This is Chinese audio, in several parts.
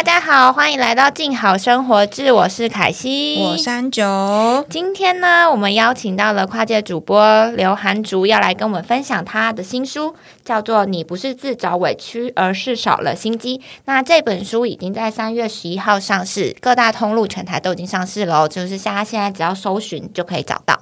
大家好，欢迎来到静好生活志，我是凯西，我三九。今天呢，我们邀请到了跨界主播刘涵竹，要来跟我们分享他的新书，叫做《你不是自找委屈，而是少了心机》。那这本书已经在三月十一号上市，各大通路全台都已经上市了，就是大家现在只要搜寻就可以找到。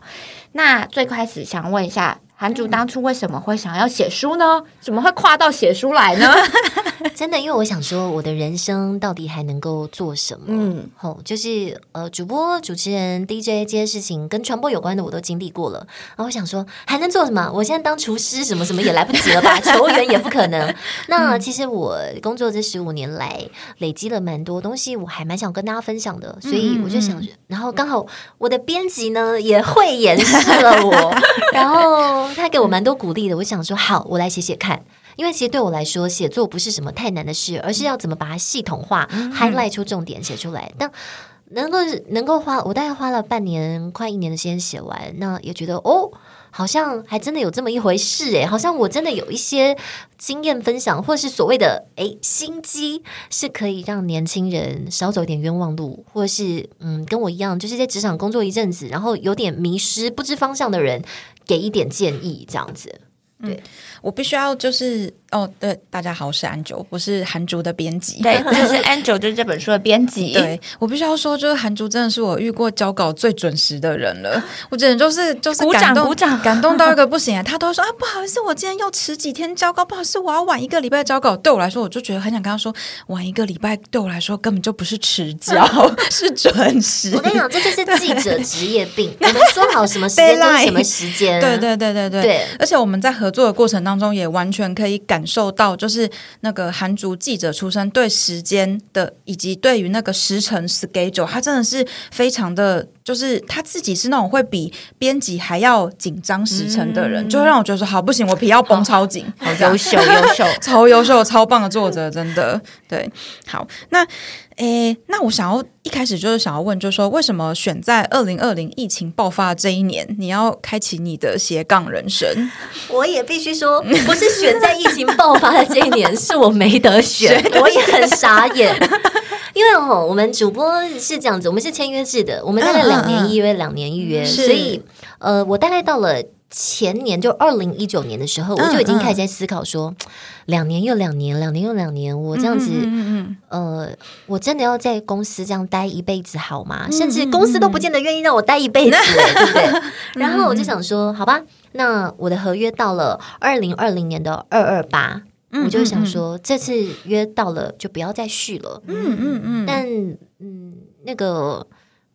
那最开始想问一下。韩主当初为什么会想要写书呢？怎么会跨到写书来呢？真的，因为我想说，我的人生到底还能够做什么？嗯，吼，就是呃，主播、主持人、DJ 这些事情跟传播有关的，我都经历过了。然后我想说，还能做什么？我现在当厨师，什么什么也来不及了吧？球员也不可能。那其实我工作这十五年来，累积了蛮多东西，我还蛮想跟大家分享的。所以我就想，然后刚好我的编辑呢也会演示了我，然后。他给我蛮多鼓励的，我想说好，我来写写看。因为其实对我来说，写作不是什么太难的事，而是要怎么把它系统化，highlight 出重点写出来。但能够能够花，我大概花了半年快一年的时间写完，那也觉得哦，好像还真的有这么一回事诶，好像我真的有一些经验分享，或是所谓的诶心机，是可以让年轻人少走一点冤枉路，或是嗯跟我一样，就是在职场工作一阵子，然后有点迷失、不知方向的人。给一点建议，这样子，对我必须要就是。哦，对，大家好，我是安九，我是韩竹的编辑。对，就是 Angel，就是这本书的编辑。对我必须要说，就是韩竹真的是我遇过交稿最准时的人了。我简直就是就是鼓掌鼓掌，感动到一个不行啊！他都说啊，不好意思，我今天又迟几天交稿，不好意思，我要晚一个礼拜交稿。对我来说，我就觉得很想跟他说，晚一个礼拜对我来说根本就不是迟交，是准时。我跟你讲，这就是记者 职业病。我们说好什么时间就是什么时间。对对对对对。对，而且我们在合作的过程当中，也完全可以感受到，就是。那个韩族记者出身，对时间的以及对于那个时辰 schedule，他真的是非常的，就是他自己是那种会比编辑还要紧张时辰的人，就会让我觉得说好不行，我皮要绷超紧，好优秀优秀，超优秀超棒的作者，真的对，好那。诶，那我想要一开始就是想要问，就是说为什么选在二零二零疫情爆发这一年，你要开启你的斜杠人生？我也必须说，不是选在疫情爆发的这一年，是我没得选，我也很傻眼。因为哦，我们主播是这样子，我们是签约制的，我们大概两年一约，两年一约，所以呃，我大概到了。前年就二零一九年的时候，我就已经开始在思考说，两年又两年，两年又两年，我这样子，呃，我真的要在公司这样待一辈子好吗？甚至公司都不见得愿意让我待一辈子，对不对？然后我就想说，好吧，那我的合约到了二零二零年的二二八，我就想说，这次约到了就不要再续了。嗯嗯嗯，但嗯，那个。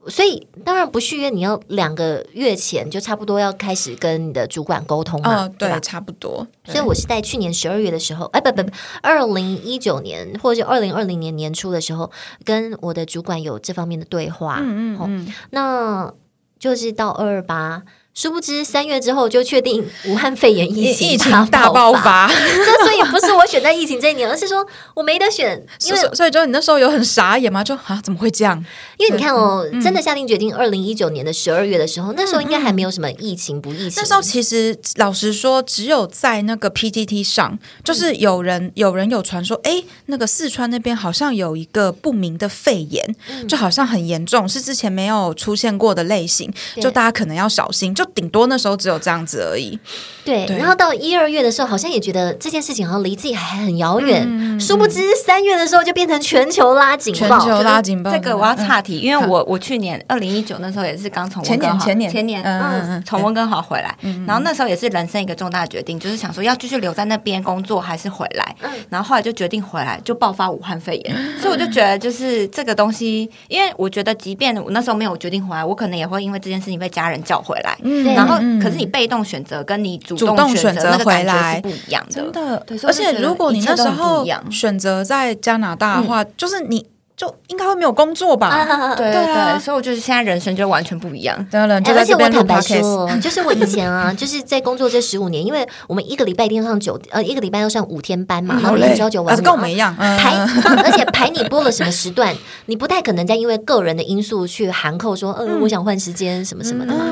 所以当然不续约，你要两个月前就差不多要开始跟你的主管沟通嘛，对吧？差不多。所以我是在去年十二月的时候，哎，不不不，二零一九年或者是二零二零年年初的时候，跟我的主管有这方面的对话。嗯嗯嗯，那就是到二二八。殊不知三月之后就确定武汉肺炎疫情大爆发，这所以不是我选在疫情这一年，而是说我没得选。因为所以就你那时候有很傻眼吗？就啊怎么会这样？因为你看哦，真的下定决定，二零一九年的十二月的时候，那时候应该还没有什么疫情不疫情。那时候其实老实说，只有在那个 PTT 上，就是有人有人有传说，哎，那个四川那边好像有一个不明的肺炎，就好像很严重，是之前没有出现过的类型，就大家可能要小心。就顶多那时候只有这样子而已，对。然后到一二月的时候，好像也觉得这件事情好像离自己还很遥远。殊不知三月的时候就变成全球拉警报，全球拉警报。这个我要岔题，因为我我去年二零一九那时候也是刚从前年前年前年嗯从温哥华回来，然后那时候也是人生一个重大决定，就是想说要继续留在那边工作还是回来。然后后来就决定回来，就爆发武汉肺炎。所以我就觉得就是这个东西，因为我觉得即便我那时候没有决定回来，我可能也会因为这件事情被家人叫回来。然后。可是你被动选择跟你主动选择回来是不一样的，真的。而且如果你那时候选择在加拿大的话，就是你。就应该会没有工作吧？对对对，所以我就是现在人生就完全不一样。对了，而且我坦白说，就是我以前啊，就是在工作这十五年，因为我们一个礼拜一定上九呃，一个礼拜要上五天班嘛，然后每天朝九晚五，跟我们一样排，而且排你播了什么时段，你不太可能再因为个人的因素去含扣说，呃，我想换时间什么什么的嘛。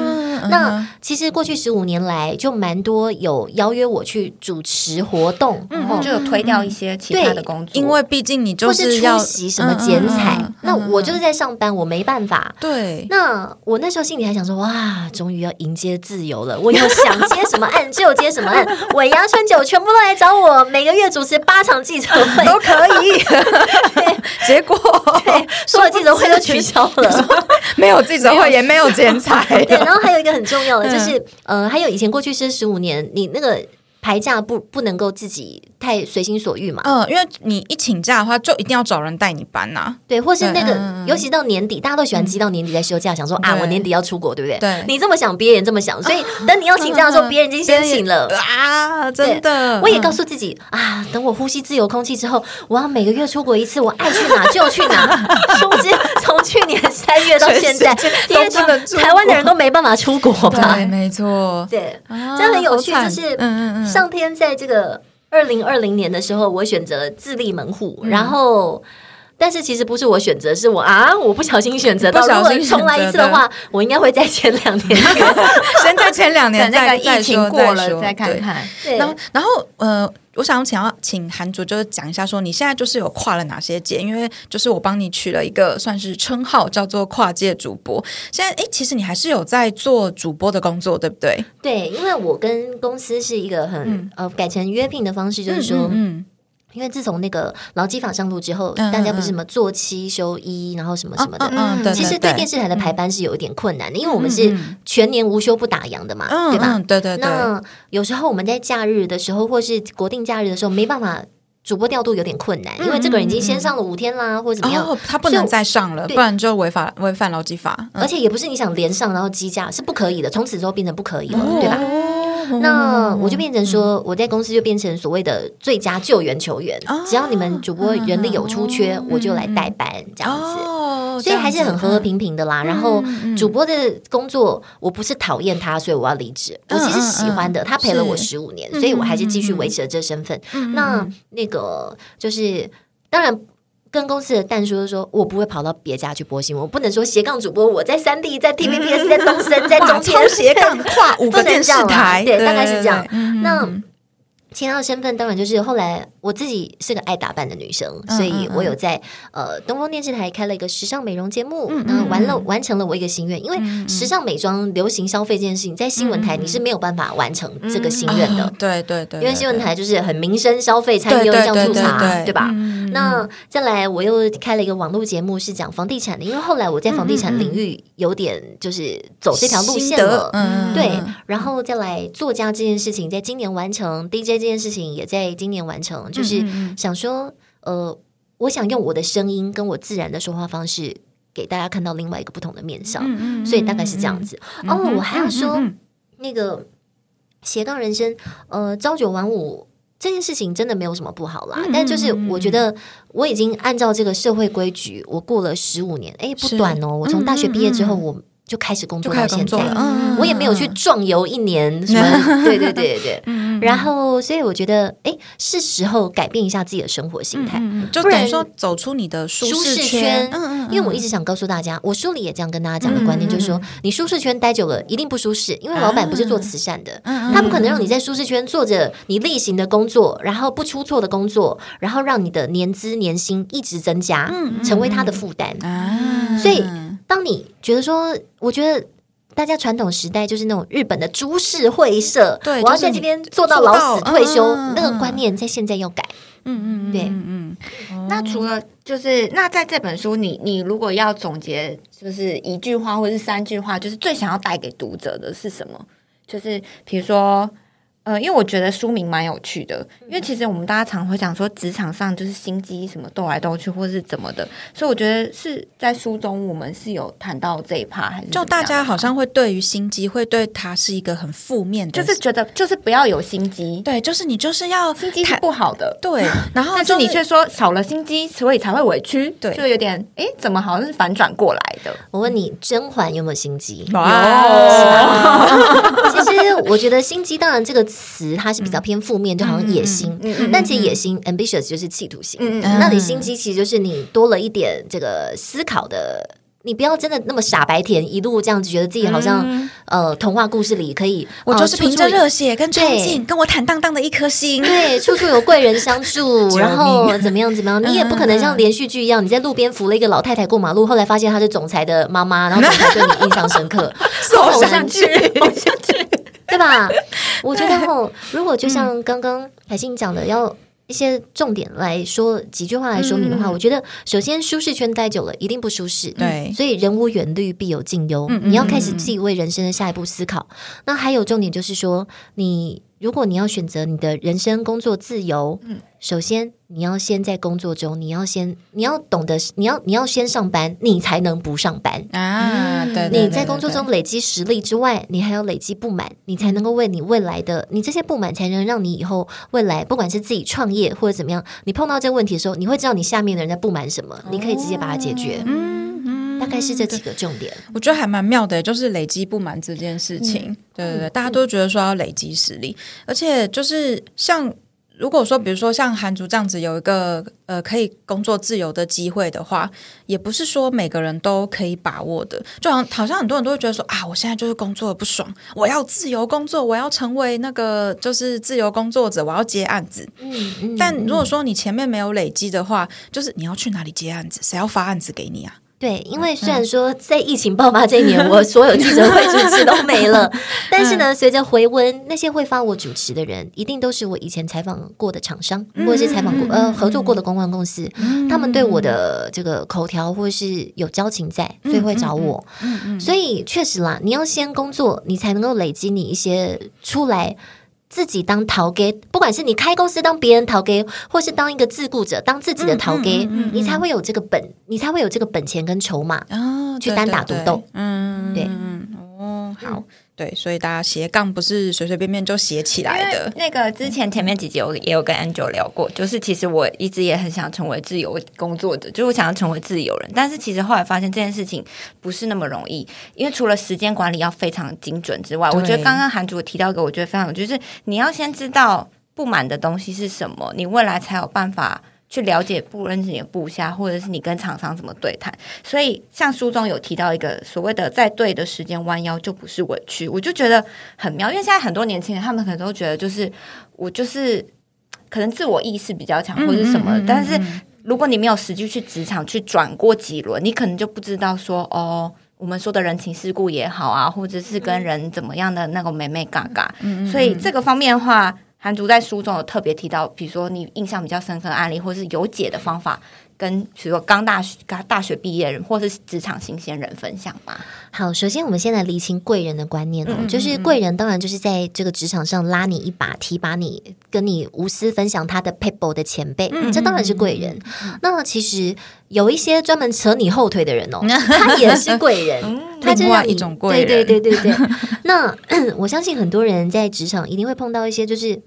那其实过去十五年来，就蛮多有邀约我去主持活动，嗯就有推掉一些其他的工作，因为毕竟你就或是要出席什么剪彩，那我就是在上班，我没办法。对，那我那时候心里还想说，哇，终于要迎接自由了！我以后想接什么案就接什么案，尾牙春酒全部都来找我，每个月主持八场记者会。都可以。结果对所有记者会都取消了，没有记者会，也没有剪彩。对，然后还有一个很重要的就是，呃，还有以前过去是十五年，你那个。排假不不能够自己太随心所欲嘛？嗯，因为你一请假的话，就一定要找人带你班呐。对，或是那个，尤其到年底，大家都喜欢积到年底再休假，想说啊，我年底要出国，对不对？对，你这么想，别人这么想，所以等你要请假的时候，别人已经先请了啊！真的，我也告诉自己啊，等我呼吸自由空气之后，我要每个月出国一次，我爱去哪就去哪。殊不知，从去年三月到现在，因为台湾的人都没办法出国吧？对，没错，对，真的很有趣，就是嗯嗯嗯。上天在这个二零二零年的时候，我选择自立门户，然后，但是其实不是我选择，是我啊，我不小心选择到。如果重来一次的话，我应该会再前两年，前两年，再疫情过了再看看。然后，然后呃。我想请要请韩卓就是讲一下，说你现在就是有跨了哪些界？因为就是我帮你取了一个算是称号，叫做跨界主播。现在哎，其实你还是有在做主播的工作，对不对？对，因为我跟公司是一个很呃改成约聘的方式，就是说嗯。因为自从那个劳基法上路之后，大家不是什么做七休一，然后什么什么的，其实对电视台的排班是有一点困难的，因为我们是全年无休不打烊的嘛，对吧？对对对。那有时候我们在假日的时候，或是国定假日的时候，没办法主播调度有点困难，因为这个人已经先上了五天啦，或者怎么样，他不能再上了，不然就违法违反劳基法。而且也不是你想连上然后积假是不可以的，从此之后变成不可以了，对吧？那我就变成说，我在公司就变成所谓的最佳救援球员，只要你们主播人力有出缺，我就来代班这样子，所以还是很和和平平的啦。然后主播的工作，我不是讨厌他，所以我要离职，我其实喜欢的，他陪了我十五年，所以我还是继续维持了这身份。那那个就是当然。跟公司的蛋叔说，我不会跑到别家去播新闻，我不能说斜杠主播，我在三 D，在 TVBS，在东森，在中超斜杠 跨五个电视台，对，大概是这样。那。其他的身份当然就是后来我自己是个爱打扮的女生，所以我有在呃东风电视台开了一个时尚美容节目，那完了完成了我一个心愿，因为时尚美妆流行消费这件事情，在新闻台你是没有办法完成这个心愿的，对对对，因为新闻台就是很民生消费，餐饮这样出茶，对吧？那再来我又开了一个网络节目，是讲房地产的，因为后来我在房地产领域有点就是走这条路线了，对，然后再来作家这件事情，在今年完成 DJ。这件事情也在今年完成，就是想说，呃，我想用我的声音跟我自然的说话方式，给大家看到另外一个不同的面相，所以大概是这样子。哦，我还想说，那个斜杠人生，呃，朝九晚五这件事情真的没有什么不好啦，但就是我觉得我已经按照这个社会规矩，我过了十五年，哎，不短哦，我从大学毕业之后我。就开始工作到现在，我也没有去壮游一年什么，对对对对对。然后，所以我觉得，哎，是时候改变一下自己的生活心态，就等于说走出你的舒适圈。嗯嗯。因为我一直想告诉大家，我书里也这样跟大家讲的观念，就是说，你舒适圈待久了一定不舒适，因为老板不是做慈善的，他不可能让你在舒适圈做着你例行的工作，然后不出错的工作，然后让你的年资年薪一直增加，成为他的负担。所以。当你觉得说，我觉得大家传统时代就是那种日本的株式会社，对，我要在这边做到老死退休，那个观念在现在要改。嗯嗯，对，嗯嗯。那除了就是那在这本书，你你如果要总结，就是一句话或者是三句话，就是最想要带给读者的是什么？就是比如说。呃，因为我觉得书名蛮有趣的，因为其实我们大家常会讲说职场上就是心机什么斗来斗去，或是怎么的，所以我觉得是在书中我们是有谈到这一趴，还是就大家好像会对于心机会对他是一个很负面的，就是觉得就是不要有心机，对，就是你就是要心机是不好的，对，然后 但是你却说少了心机，所以才会委屈，对，就有点哎，怎么好像是反转过来的？我问你，甄嬛有没有心机？有，其实我觉得心机，当然这个词它是比。较偏负面，就好像野心，但其实野心 ambitious 就是企图心。那你心机其实就是你多了一点这个思考的，你不要真的那么傻白甜，一路这样子觉得自己好像呃童话故事里可以，我就是凭着热血，跟冲劲，跟我坦荡荡的一颗心。对，处处有贵人相助，然后怎么样怎么样，你也不可能像连续剧一样，你在路边扶了一个老太太过马路，后来发现她是总裁的妈妈，然后总裁对你印象深刻，好难剧，偶像剧。对吧？我觉得吼，如果就像刚刚海信讲的，要一些重点来说几句话来说明的话，我觉得首先舒适圈待久了一定不舒适，对，所以人无远虑必有近忧，你要开始自己为人生的下一步思考。那还有重点就是说你。如果你要选择你的人生工作自由，嗯，首先你要先在工作中，你要先你要懂得，你要你要先上班，你才能不上班啊。对，你在工作中累积实力之外，你还要累积不满，你才能够为你未来的你这些不满，才能让你以后未来不管是自己创业或者怎么样，你碰到这个问题的时候，你会知道你下面的人在不满什么，你可以直接把它解决。嗯。大概是这几个重点，我觉得还蛮妙的，就是累积不满这件事情。对对对，大家都觉得说要累积实力，而且就是像如果说，比如说像韩族这样子有一个呃可以工作自由的机会的话，也不是说每个人都可以把握的。就好像好像很多人都会觉得说啊，我现在就是工作的不爽，我要自由工作，我要成为那个就是自由工作者，我要接案子。嗯嗯。但如果说你前面没有累积的话，就是你要去哪里接案子？谁要发案子给你啊？对，因为虽然说在疫情爆发这一年，我 所有记者会主持都没了，但是呢，随着回温，那些会发我主持的人，一定都是我以前采访过的厂商，或者是采访过呃合作过的公关公司，他们对我的这个口条或者是有交情在，所以会找我。所以确实啦，你要先工作，你才能够累积你一些出来。自己当逃给，不管是你开公司当别人逃给，或是当一个自雇者当自己的逃给，你才会有这个本，你才会有这个本钱跟筹码去单打独斗。嗯，对，哦，好。对，所以大家斜杠不是随随便便就斜起来的。那个之前前面几集我也有跟 Angel 聊过，就是其实我一直也很想成为自由工作者，就是我想要成为自由人。但是其实后来发现这件事情不是那么容易，因为除了时间管理要非常精准之外，我觉得刚刚韩主提到一个，我觉得非常就是你要先知道不满的东西是什么，你未来才有办法。去了解不认识你的部下，或者是你跟厂商怎么对谈。所以，像书中有提到一个所谓的在对的时间弯腰，就不是委屈。我就觉得很妙，因为现在很多年轻人，他们可能都觉得就是我就是可能自我意识比较强，或者什么。但是，如果你没有实际去职场去转过几轮，你可能就不知道说哦，我们说的人情世故也好啊，或者是跟人怎么样的那个美美嘎嘎。所以，这个方面的话。韩竹在书中有特别提到，比如说你印象比较深刻的案例，或是有解的方法。跟比如说刚大学、刚大学毕业人，或是职场新鲜人分享吗？好，首先我们先来厘清贵人的观念哦，就是贵人当然就是在这个职场上拉你一把、提拔你、跟你无私分享他的 people 的前辈，这当然是贵人。那其实有一些专门扯你后腿的人哦，他也是贵人，他另外一种贵人。对对对对对。那 我相信很多人在职场一定会碰到一些，就是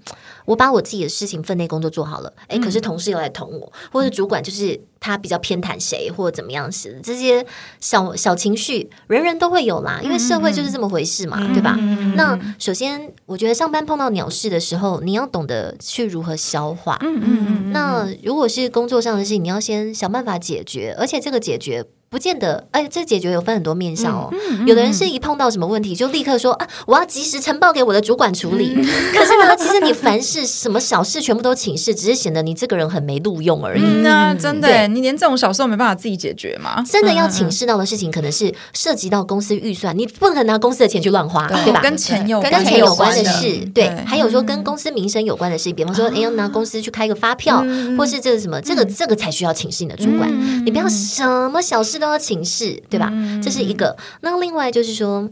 我把我自己的事情分内工作做好了，哎，可是同事又来捅我，或者主管就是。他比较偏袒谁，或者怎么样是这些小小情绪，人人都会有啦，因为社会就是这么回事嘛，对吧？那首先，我觉得上班碰到鸟事的时候，你要懂得去如何消化。嗯嗯嗯。那如果是工作上的事情，你要先想办法解决，而且这个解决。不见得，哎，这解决有分很多面向哦。有的人是一碰到什么问题就立刻说啊，我要及时呈报给我的主管处理。可是呢，其实你凡事什么小事全部都请示，只是显得你这个人很没录用而已。那真的，你连这种小事都没办法自己解决吗？真的要请示到的事情，可能是涉及到公司预算，你不能拿公司的钱去乱花，对吧？跟钱有跟钱有关的事，对，还有说跟公司名声有关的事，比方说，哎，要拿公司去开个发票，或是这个什么，这个这个才需要请示你的主管。你不要什么小事都要请示。对吧？这是一个。那另外就是说，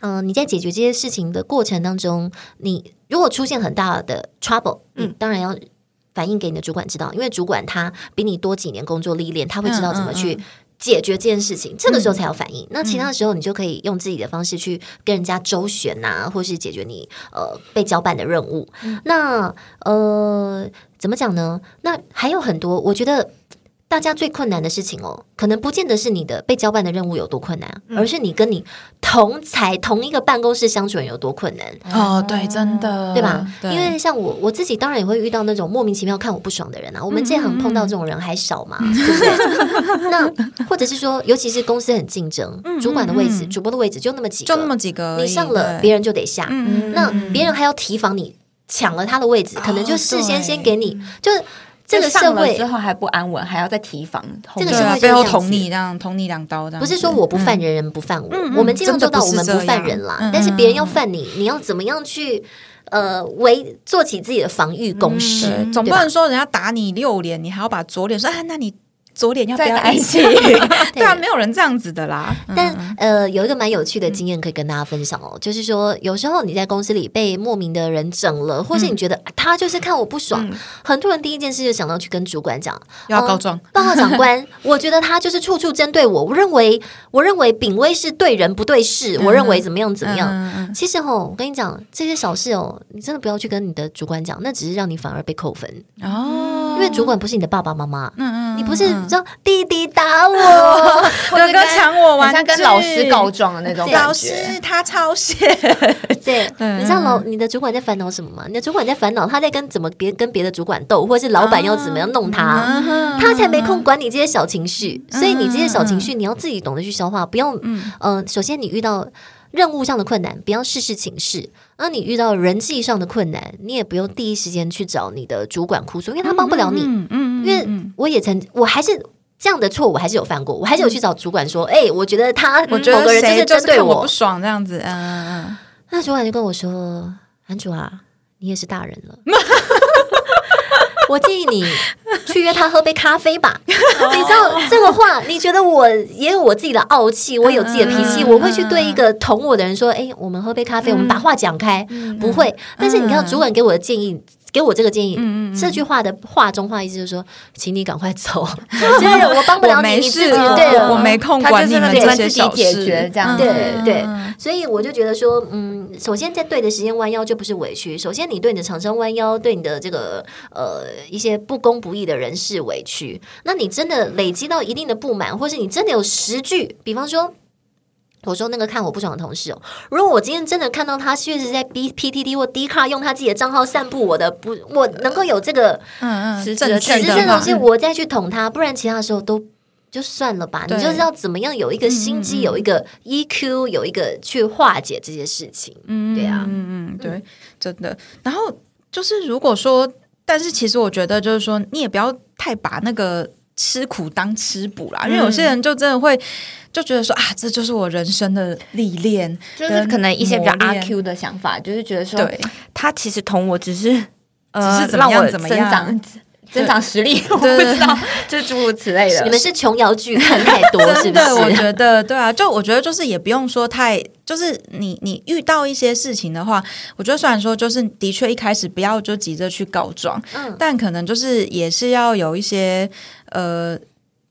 嗯，你在解决这些事情的过程当中，你如果出现很大的 trouble，嗯，当然要反映给你的主管知道，因为主管他比你多几年工作历练，他会知道怎么去解决这件事情。这个时候才有反应。那其他的时候，你就可以用自己的方式去跟人家周旋呐，或是解决你呃被交办的任务。那呃，怎么讲呢？那还有很多，我觉得。大家最困难的事情哦，可能不见得是你的被交办的任务有多困难，而是你跟你同才同一个办公室相处人有多困难。哦，对，真的，对吧？对因为像我我自己，当然也会遇到那种莫名其妙看我不爽的人啊。我们这行碰到这种人还少嘛，对不对？那或者是说，尤其是公司很竞争，主管的位置、主播的位置就那么几个，就那么几个，你上了，别人就得下。嗯那别人还要提防你抢了他的位置，可能就事先先给你，就是这个社会之后还不安稳，还要再提防。这个社会啊，背后捅你这样，捅你两刀这样，不是说我不犯人，人不犯我，嗯我们尽量做到我们不犯人啦。嗯但是别人要犯你，你要怎么样去呃为做起自己的防御攻势？对，总不能说人家打你六脸，你还要把左脸说啊，那你左脸要不再要一打一起起？对啊，没有人这样子的啦。嗯。但呃，有一个蛮有趣的经验可以跟大家分享哦，就是说，有时候你在公司里被莫名的人整了，或是你觉得、啊他就是看我不爽，很多人第一件事就想到去跟主管讲，要告状，报告长官，我觉得他就是处处针对我，我认为我认为炳威是对人不对事，我认为怎么样怎么样。其实哦，我跟你讲这些小事哦，你真的不要去跟你的主管讲，那只是让你反而被扣分，嗯哦，因为主管不是你的爸爸妈妈，嗯嗯你不是说弟弟打我，哥哥抢我好玩具，像跟老师告状的那种老师。他抄写，对，嗯。你知道老你的主管在烦恼什么吗？你的主管在烦恼他在跟怎么别跟别的主管斗，或者是老板要怎么样弄他，嗯他才没空管你这些小情绪。所以你这些小情绪，你要自己懂得去消化，不要嗯、呃首先你遇到。任务上的困难，不要事事请示。那你遇到人际上的困难，你也不用第一时间去找你的主管哭诉，因为他帮不了你。嗯嗯，因为我也曾，我还是这样的错，我还是有犯过，我还是有去找主管说，哎、我觉得他我觉得某个人谁针对我不，爽这样子，嗯嗯嗯。那主管就跟我说：“安主啊，你也是大人了，我建议你去约他喝杯咖啡吧。你知道这个话，你觉得我也有我自己的傲气，我有自己的脾气，嗯我会去对一个捅我的人说：‘哎，我们喝杯咖啡，我们把话讲开。’不会。但是你看，主管给我的建议。”给我这个建议，这句话的话中话意思就是说，请你赶快走，就是我帮不了你，你自己事对我没空他管你们们这些己解事决这样子。对对。嗯，所以我就觉得说，嗯，首先在对的时间弯腰就不是委屈，首先你对你的厂商弯腰，对你的这个呃一些不公不义的人是委屈，那你真的累积到一定的不满，或是你真的有十句，比方说。我说那个看我不爽的同事哦，如果我今天真的看到他确实在 B P T D 或 D 卡用他自己的账号散布我的不，我能够有这个嗯嗯，实质证的实质的东西，我再去捅他，不然其他时候都就算了吧。你就是要怎么样有一个心机，有一个 EQ，有一个去化解这些事情。嗯对啊嗯嗯，对，真的。然后就是如果说，但是其实我觉得就是说，你也不要太把那个吃苦当吃补啦，因为有些人就真的会就觉得说啊，这就是我人生的历练，就是可能一些比较阿 Q 的想法，就是觉得说，对，他其实同我只是呃只是怎么让我样怎么样增长实力，我不知道，就诸如此类的。你们是琼瑶剧看太多，是不真的，我？觉得对啊，就我觉得就是也不用说太，就是你你遇到一些事情的话，我觉得虽然说就是的确一开始不要就急着去告状，嗯但可能就是也是要有一些呃，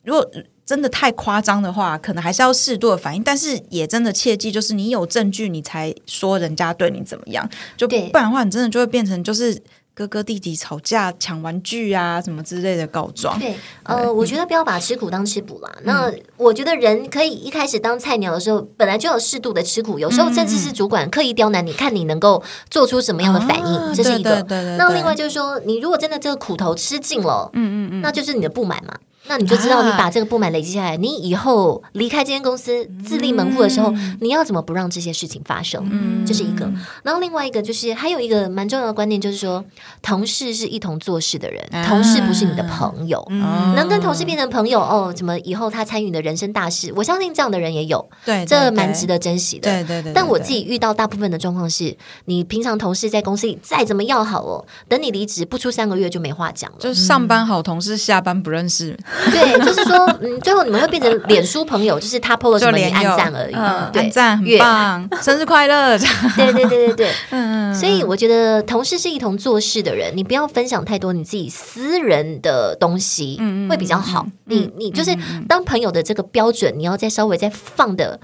如果。真的太夸张的话，可能还是要适度的反应，但是也真的切记，就是你有证据，你才说人家对你怎么样，就不对然的话，你真的就会变成就是哥哥弟弟吵架、抢玩具啊什么之类的告状。对，呃，我觉得不要把吃苦当吃补啦。嗯那我觉得人可以一开始当菜鸟的时候，本来就有适度的吃苦，有时候甚至是主管刻意刁难你，看你能够做出什么样的反应，啊这是一个。对对对对那另外就是说，你如果真的这个苦头吃尽了，嗯嗯嗯，那就是你的不满嘛。那你就知道，你把这个不满累积下来，你以后离开这间公司自立门户的时候，你要怎么不让这些事情发生？嗯，这是一个。然后另外一个就是还有一个蛮重要的观念，就是说，同事是一同做事的人，啊同事不是你的朋友。嗯能跟同事变成朋友哦，怎么以后他参与你的人生大事？我相信这样的人也有，对，这对蛮值。得珍惜的。对对对对但我自己遇到大部分的状况是，你平常同事在公司里再怎么要好哦，等你离职不出三个月就没话讲了。就是上班好同事，下班不认识，对，就是说，嗯，最后你们会变成脸书朋友，就是他 PO 了什么你按赞而已。嗯对按赞很越棒，生日快乐！对对对对对，嗯，所以我觉得同事是一同做事的人，你不要分享太多你自己私人的东西，嗯会比较好。你你就是当朋友的这个标准，你要再稍微再放的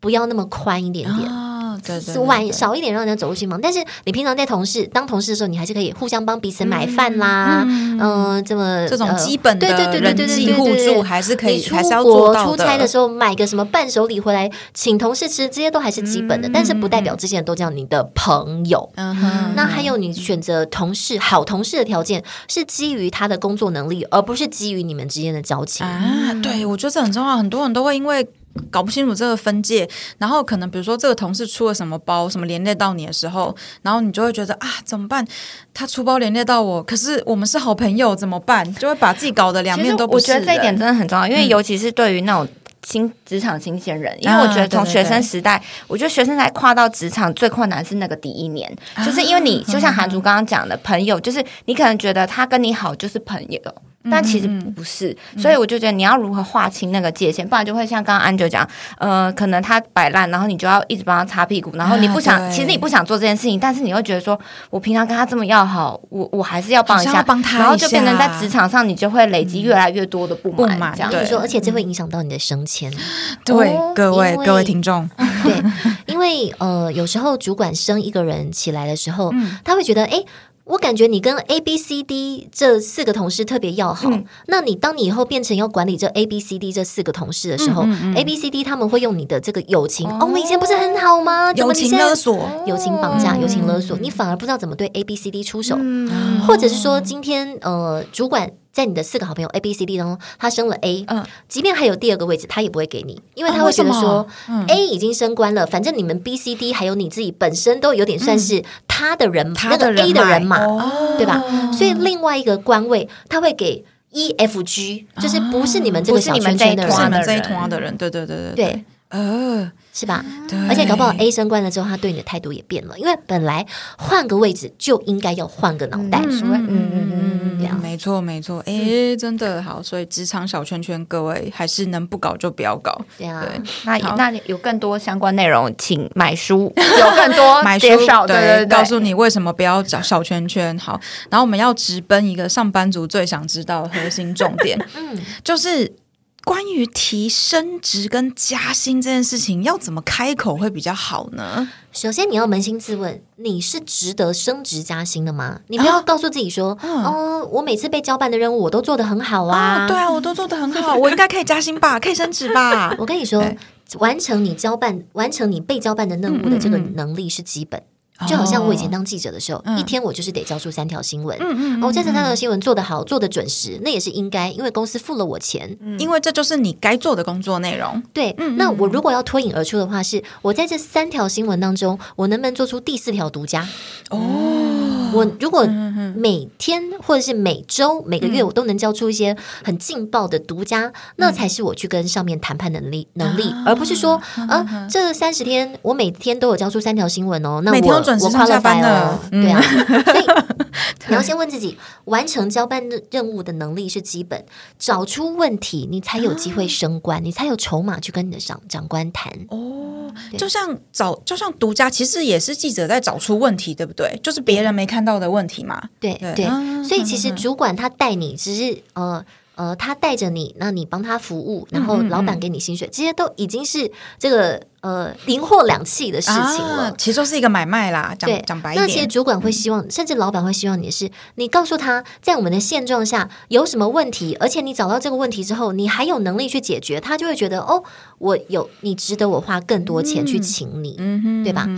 不要那么宽一点点。哦，对对，晚少一点让人家走入心房。但是你平常在同事当同事的时候，你还是可以互相帮彼此买饭啦，嗯，这么这种基本的对对对对对对互助还是可以，出还是要做到出差的时候买个什么伴手礼回来，请同事吃，这些都还是基本的。但是不代表这些人都叫你的朋友。嗯哼，那还有你选择同事好同事的条件是基于他的工作能力，而不是基于你们之间的交情啊。对，我觉得这很重要。很多人都会因为搞不清楚这个分界，然后可能比如说这个同事出了什么包，什么连累到你的时候，然后你就会觉得啊，怎么办？他出包连累到我，可是我们是好朋友，怎么办？就会把自己搞得两面都不是。我觉得这一点真的很重要，因为尤其是对于那种。新职场新鲜人，因为我觉得从学生时代，我觉得学生才跨到职场最困难是那个第一年，就是因为你就像韩竹刚刚讲的，朋友就是你可能觉得他跟你好就是朋友。但其实不是，所以我就觉得你要如何划清那个界限，不然就会像刚刚安九讲，呃，可能他摆烂，然后你就要一直帮他擦屁股，然后你不想，其实你不想做这件事情，但是你会觉得说，我平常跟他这么要好，我我还是要帮一下，帮他，然后就变成在职场上，你就会累积越来越多的不满，这样对，说，而且这会影响到你的升迁。对，各位各位听众，对，因为呃，有时候主管升一个人起来的时候，他会觉得，哎。我感觉你跟 A、B、C、D 这四个同事特别要好。那你当你以后变成要管理这 A、B、C、D 这四个同事的时候，A、B、C、D 他们会用你的这个友情。哦，我们以前不是很好吗？友情勒索、友情绑架、友情勒索，你反而不知道怎么对 A、B、C、D 出手，或者是说今天呃，主管。在你的四个好朋友 A、B、C、D 当中，他升了 A，嗯，即便还有第二个位置，他也不会给你，因为他会觉得说，A 已经升官了，反正你们 B、C、D 还有你自己本身都有点算是他的人，那个 A 的人马，对吧？所以另外一个官位，他会给 E、F、G，就是不是你们这个小圈圈的人，这一团的人，对对对对。对，呃。是吧？而且搞不好 A 升官了之后，他对你的态度也变了，因为本来换个位置就应该要换个脑袋。嗯嗯嗯嗯，没错没错。哎，真的好，所以职场小圈圈，各位还是能不搞就不要搞。对啊，那那有更多相关内容，请买书，有更多买介绍，对对对，告诉你为什么不要找小圈圈。好，然后我们要直奔一个上班族最想知道的核心重点，嗯，就是。关于提升职跟加薪这件事情，要怎么开口会比较好呢？首先，你要扪心自问，你是值得升职加薪的吗？你不要告诉自己说：“哦，我每次被交办的任务我都做得很好啊。”对啊，我都做得很好，我应该可以加薪吧？可以升职吧？我跟你说，完成你交办、完成你被交办的任务的这个能力是基本。就好像我以前当记者的时候，一天我就是得交出三条新闻。嗯嗯，我这三条新闻做得好，做得准时，那也是应该，因为公司付了我钱，因为这就是你该做的工作内容。对，那我如果要脱颖而出的话，是我在这三条新闻当中，我能不能做出第四条独家？哦，我如果每天或者是每周、每个月，我都能交出一些很劲爆的独家，那才是我去跟上面谈判能力能力，而不是说啊，这三十天我每天都有交出三条新闻哦，那我。我快乐翻了，对啊，所以 你要先问自己，完成交办任务的能力是基本，找出问题，你才有机会升官，你才有筹码去跟你的长长官谈。哦，就像找，就像独家，其实也是记者在找出问题，对不对？就是别人没看到的问题嘛。对对，所以其实主管他带你，只是呃。呃，他带着你，那你帮他服务，然后老板给你薪水，这些都已经是这个呃零货两气的事情了。其实就是一个买卖啦，讲讲白一点。那些主管会希望，甚至老板会希望你是，你告诉他在我们的现状下有什么问题，而且你找到这个问题之后，你还有能力去解决，他就会觉得哦，我有你值得我花更多钱去请你，对吧？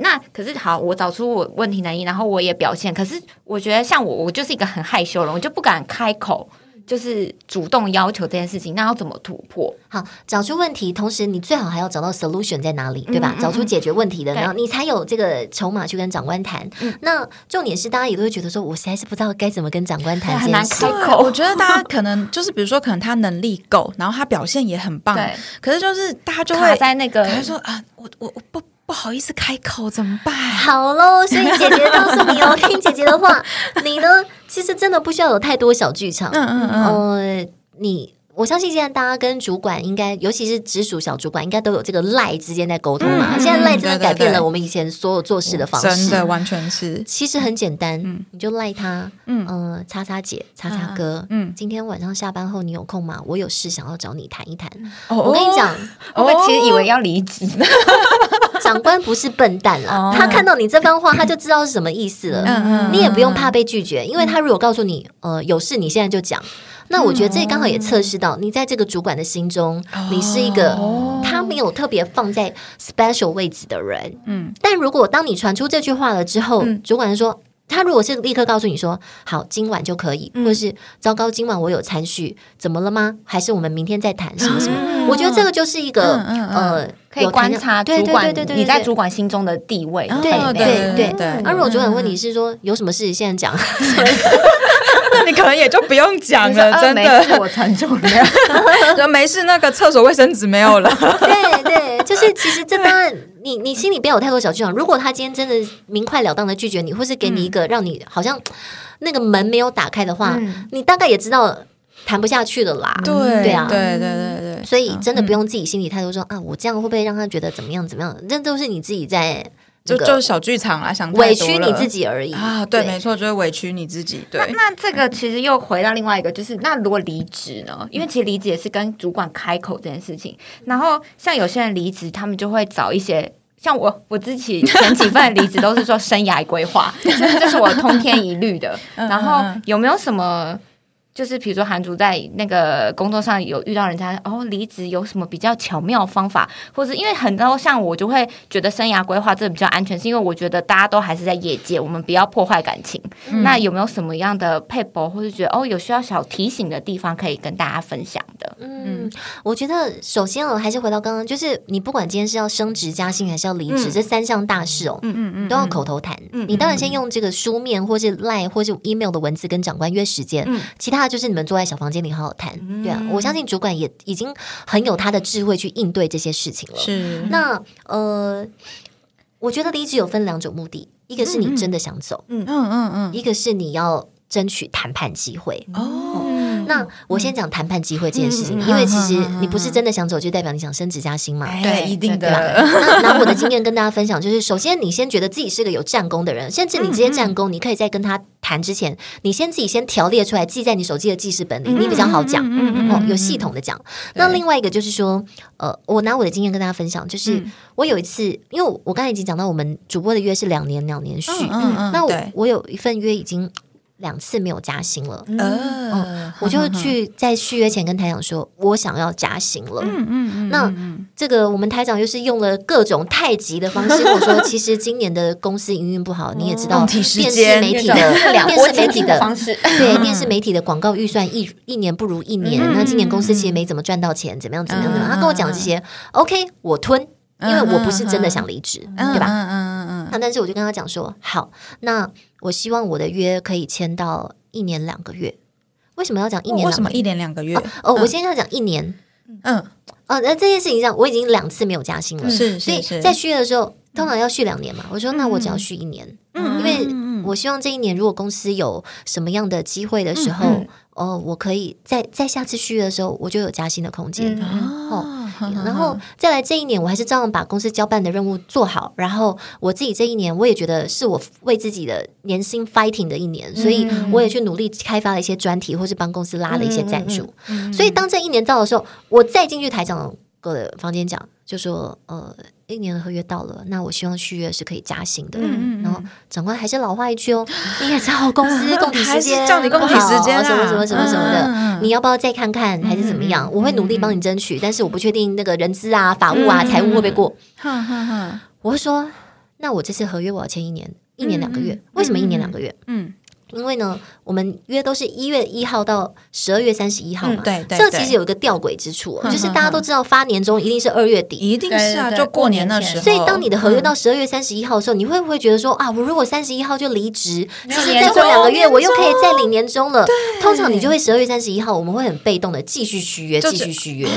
那可是好，我找出我问题能力，然后我也表现，可是我觉得像我，我就是一个很害羞的人，我就不敢开口。就是主动要求这件事情，那要怎么突破？好，找出问题，同时你最好还要找到 solution 在哪里，对吧？找出解决问题的，然后你才有这个筹码去跟长官谈。那重点是，大家也都会觉得说，我实在是不知道该怎么跟长官谈，很难开口。我觉得大家可能就是，比如说，可能他能力够，然后他表现也很棒，可是就是大家就会在那个，他说啊，我我我不。不好意思开口怎么办？好喽，所以姐姐告诉你哦，听姐姐的话，你呢，其实真的不需要有太多小剧场。嗯嗯嗯，呃，你。我相信现在大家跟主管应该，尤其是直属小主管，应该都有这个赖之间在沟通嘛。现在赖真的改变了我们以前所有做事的方式，真的完全是。其实很简单，你就赖他，嗯，叉叉姐，叉叉哥，嗯，今天晚上下班后你有空吗？我有事想要找你谈一谈。我跟你讲，我其实以为要离职，长官不是笨蛋啦，哦他看到你这番话，他就知道是什么意思了。嗯嗯你也不用怕被拒绝，因为他如果告诉你，呃，有事你现在就讲。那我觉得这刚好也测试到你在这个主管的心中，你是一个他没有特别放在 special 位置的人。嗯，但如果当你传出这句话了之后，主管说。他如果是立刻告诉你说好，今晚就可以，或者是糟糕，今晚我有餐序，怎么了吗？还是我们明天再谈什么什么？我觉得这个就是一个呃，可以观察对主管对对对对，你在主管心中的地位。对哦对对对对那如果主管问你是说有什么事现在讲，那 你可能也就不用讲了，真的，我传出来。就没事。那个厕所卫生纸没有了，对对，就是其实这当然，你你心里不要有太多小剧场。如果他今天真的明快了当的拒绝你，或是给你一个让你好像那个门没有打开的话，嗯你大概也知道谈不下去的啦。对对啊对对对对，所以真的不用自己心里太多说啊，我这样会不会让他觉得怎么样怎么样？这都是你自己在那个就就小剧场啦，想委屈你自己而已啊，对，没错，就是委屈你自己，对，那这个其实又回到另外一个，就是那如果离职呢？因为其实离职也是跟主管开口这件事情。然后像有些人离职，他们就会找一些。像我，我自己前几份离职都是说生涯规划，就是这是我通篇一律的。然后有没有什么，就是比如说韩竹在那个工作上有遇到人家哦离职有什么比较巧妙的方法，或者因为很多像我就会觉得生涯规划这比较安全，是因为我觉得大家都还是在业界，我们不要破坏感情。那有没有什么样的配博，或是觉得哦有需要小提醒的地方可以跟大家分享的？嗯，我觉得首先我，还是回到刚刚，就是你不管今天是要升职加薪还是要离职，嗯这三项大事哦，嗯嗯嗯都要口头谈。你当然先用这个书面或是 line 或是 email 的文字跟长官约时间，嗯其他的就是你们坐在小房间里好好谈。对啊，我相信主管也已经很有他的智慧去应对这些事情了。是那呃，我觉得离职有分两种目的，一个是你真的想走，嗯嗯嗯嗯，一个是你要争取谈判机会。哦，那我先讲谈判机会这件事情，因为其实你不是真的想走，就代表你想升职加薪嘛。对，一定对吧？的，那拿我的经验跟大家分享，就是首先你先觉得自己是个有战功的人，甚至你这些战功，你可以在跟他谈之前，你先自己先条列出来，记在你手机的记事本里，你比较好讲，哦，有系统的讲。那另外一个就是说，呃，我拿我的经验跟大家分享，就是我有一次，因为我刚才已经讲到，我们主播的约是两年两年续，那我我有一份约已经两次没有加薪了。嗯，我就去在续约前跟台长说，我想要加薪了。嗯嗯那这个我们台长又是用了各种太极的方式跟我说，其实今年的公司营运不好，你也知道，电视媒体的 两电视媒体的方式，对电视媒体的广告预算一一年不如一年，那今年公司其实没怎么赚到钱，怎么样怎么样怎么样？他跟我讲这些，OK，我吞，因为我不是真的想离职，对吧？嗯嗯嗯那但是我就跟他讲说，好，那我希望我的约可以签到一年两个月。为什么要讲一嗯，年两个月？为什么一年两个月？哦，我先跟他讲一年。嗯，哦，那这件事情上，我已经两次没有加薪了，是所以在续约的时候，通常要续两年嘛。我说，那我只要续一年，嗯因为我希望这一年如果公司有什么样的机会的时候，哦，我可以在在下次续约的时候，我就有加薪的空间。哦，然后再来这一年，我还是照样把公司交办的任务做好。然后我自己这一年，我也觉得是我为自己的年薪 fighting 的一年，所以我也去努力开发了一些专题，或是帮公司拉了一些赞助。所以当这一年到的时候，我再进去台长的房间讲，就说呃。一年的合约到了，那我希望续约是可以加薪的。嗯然后长官还是老话一句哦，你也知道公司供体时间叫你供体时间啊什么什么什么什么的，你要不要再看看还是怎么样？我会努力帮你争取，但是我不确定那个人资啊、法务啊、财务会不会过。哈哈哈，我会说，那我这次合约我要签一年，一年两个月。为什么一年两个月？嗯，因为呢，我们约都是一月一号到十二月三十一号嘛。嗯对对对这其实有一个吊诡之处、就是大家都知道发年终一定是二月底。一定是啊，对对对就过年那时候，所以，当你的合约到十二月三十一号的时候，你会不会觉得说啊，我如果三十一号就离职，其实再过两个月，我又可以再领年终了。通常你就会十二月三十一号，我们会很被动的继续续约，就继续续约，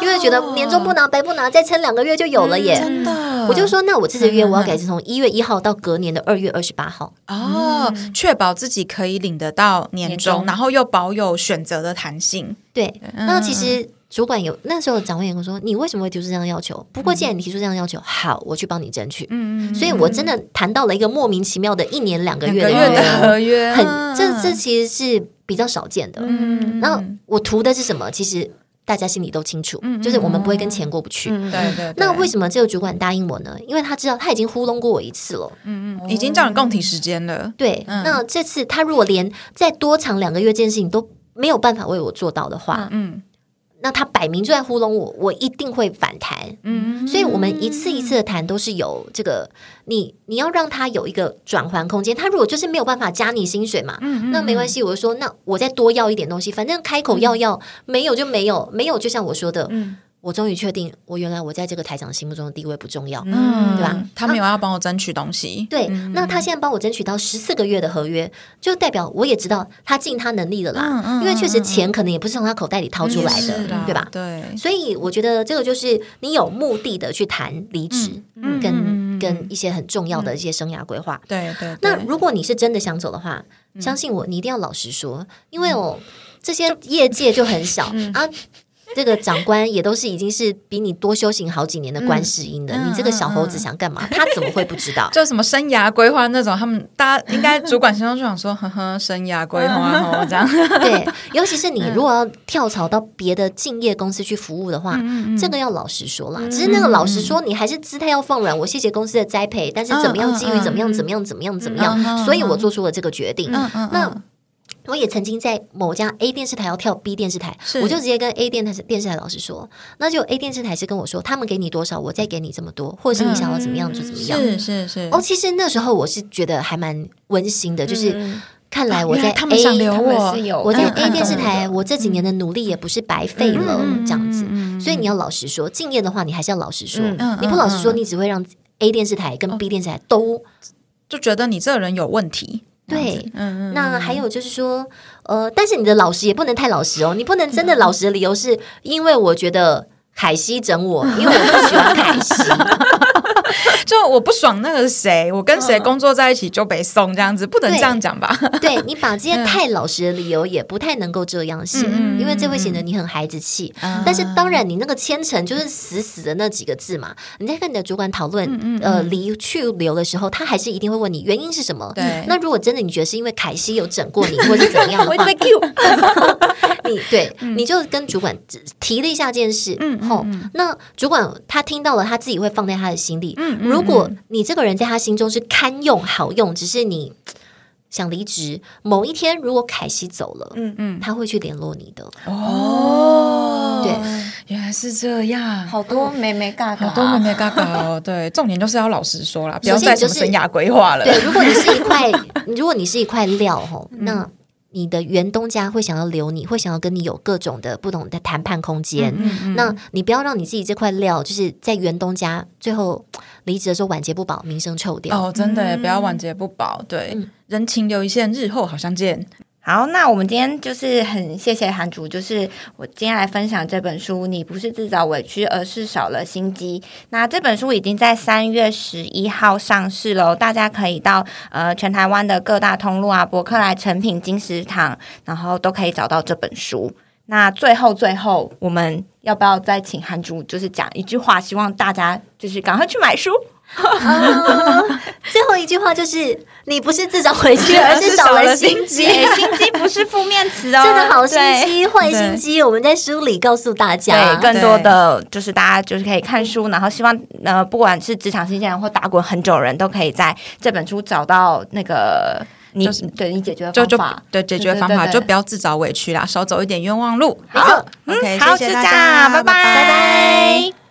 因为觉得年终不拿白不拿，再撑两个月就有了耶。真的，我就说，那我这次约我要改成从一月一号到隔年的二月二十八号。哦，确保自己可以领得到年终，然后又保有选择的弹性。对，那其实主管有那时候长官也跟我说，你为什么会提出这样的要求？不过既然你提出这样的要求，好，我去帮你争取。嗯嗯，所以我真的谈到了一个莫名其妙的一年两个月的 合约，很这这其实是比较少见的。嗯然后我图的是什么？其实大家心里都清楚，就是我们不会跟钱过不去。对对对。那为什么这个主管答应我呢？因为他知道他已经糊弄过我一次了，嗯嗯，已经叫你共体时间了。对，那这次他如果连再多长两个月这件事情都没有办法为我做到的话，嗯。那他摆明就在糊弄我，我一定会反弹。嗯，所以我们一次一次的谈都是有这个，你你要让他有一个转换空间。他如果就是没有办法加你薪水嘛，嗯那没关系，我就说那我再多要一点东西，反正开口要要，没有就没有，没有就像我说的，嗯。我终于确定，我原来我在这个台长心目中的地位不重要，嗯，对吧？他没有要帮我争取东西，对。那他现在帮我争取到十四个月的合约，就代表我也知道他尽他能力了啦。因为确实钱可能也不是从他口袋里掏出来的，对吧？对。所以我觉得这个就是你有目的的去谈离职，跟跟一些很重要的一些生涯规划。对对。那如果你是真的想走的话，相信我，你一定要老实说，因为哦，这些业界就很小啊。这个长官也都是已经是比你多修行好几年的观世音的，你这个小猴子想干嘛？他怎么会不知道？就什么生涯规划那种，他们大家应该主管心中就想说，呵呵，生涯规划哦，这样。对，尤其是你如果要跳槽到别的敬业公司去服务的话，这个要老实说啦。只是那个老实说，你还是姿态要放软。我谢谢公司的栽培，但是怎么样基于怎么样怎么样怎么样怎么样，所以我做出了这个决定。那。我也曾经在某家 A 电视台要跳 B 电视台，我就直接跟 A 电台电视台老师说，那就 A 电视台是跟我说，他们给你多少，我再给你这么多，或者是你想要怎么样就怎么样。是是是。哦，其实那时候我是觉得还蛮温馨的，就是看来我在 A，我我在 A 电视台，我这几年的努力也不是白费了，这样子。所以你要老实说，敬业的话，你还是要老实说。你不老实说，你只会让 A 电视台跟 B 电视台都就觉得你这个人有问题。对，嗯，那还有就是说，呃，但是你的老实也不能太老实哦，你不能真的老实的理由是因为我觉得凯西整我，因为我不喜欢凯西。就我不爽那个谁，我跟谁工作在一起就被送这样子，不能这样讲吧？对你把这些 太老实的理由也不太能够这样写，因为这会显得你很孩子气。但是当然，你那个千层就是死死的那几个字嘛。你在跟你的主管讨论呃离去留的时候，他还是一定会问你原因是什么。对，那如果真的你觉得是因为凯西有整过你，或者怎么样的话，你对你就跟主管提了一下这件事。嗯，后那主管他听到了，他自己会放在他的心里。嗯，如果你这个人在他心中是堪用、好用，只是你想离职，某一天如果凯西走了，嗯嗯，他会去联络你的。哦，对，原来是这样，好多妹妹嘎嘎，好多妹妹嘎嘎哦。对，重点就是要老实说啦，不要再什么生涯规划了。对，如果你是一块，如果你是一块料，吼，那。你的原东家会想要留你，会想要跟你有各种的不同的谈判空间。那你不要让你自己这块料，就是在原东家最后离职的时候晚节不保，名声臭掉。哦，真的不要晚节不保，对，人情留一线，日后好相见。好，那我们今天就是很谢谢韩主，就是我今天来分享这本书。你不是自找委屈，而是少了心机。那这本书已经在三月十一号上市喽，大家可以到呃全台湾的各大通路啊，博客来、成品、金石堂，然后都可以找到这本书。那最后最后，我们要不要再请韩主就是讲一句话，希望大家就是赶快去买书。最后一句话就是：你不是自找委屈，而是少了心机。心机不是负面词哦，真的好心机，坏心机。我们在书里告诉大家，对更多的就是大家就是可以看书，然后希望呃，不管是职场新鲜人或打滚很久人都可以在这本书找到那个你对你解决方法，对解决方法就不要自找委屈啦，少走一点冤枉路。好，OK，好，是这样，拜拜，拜拜。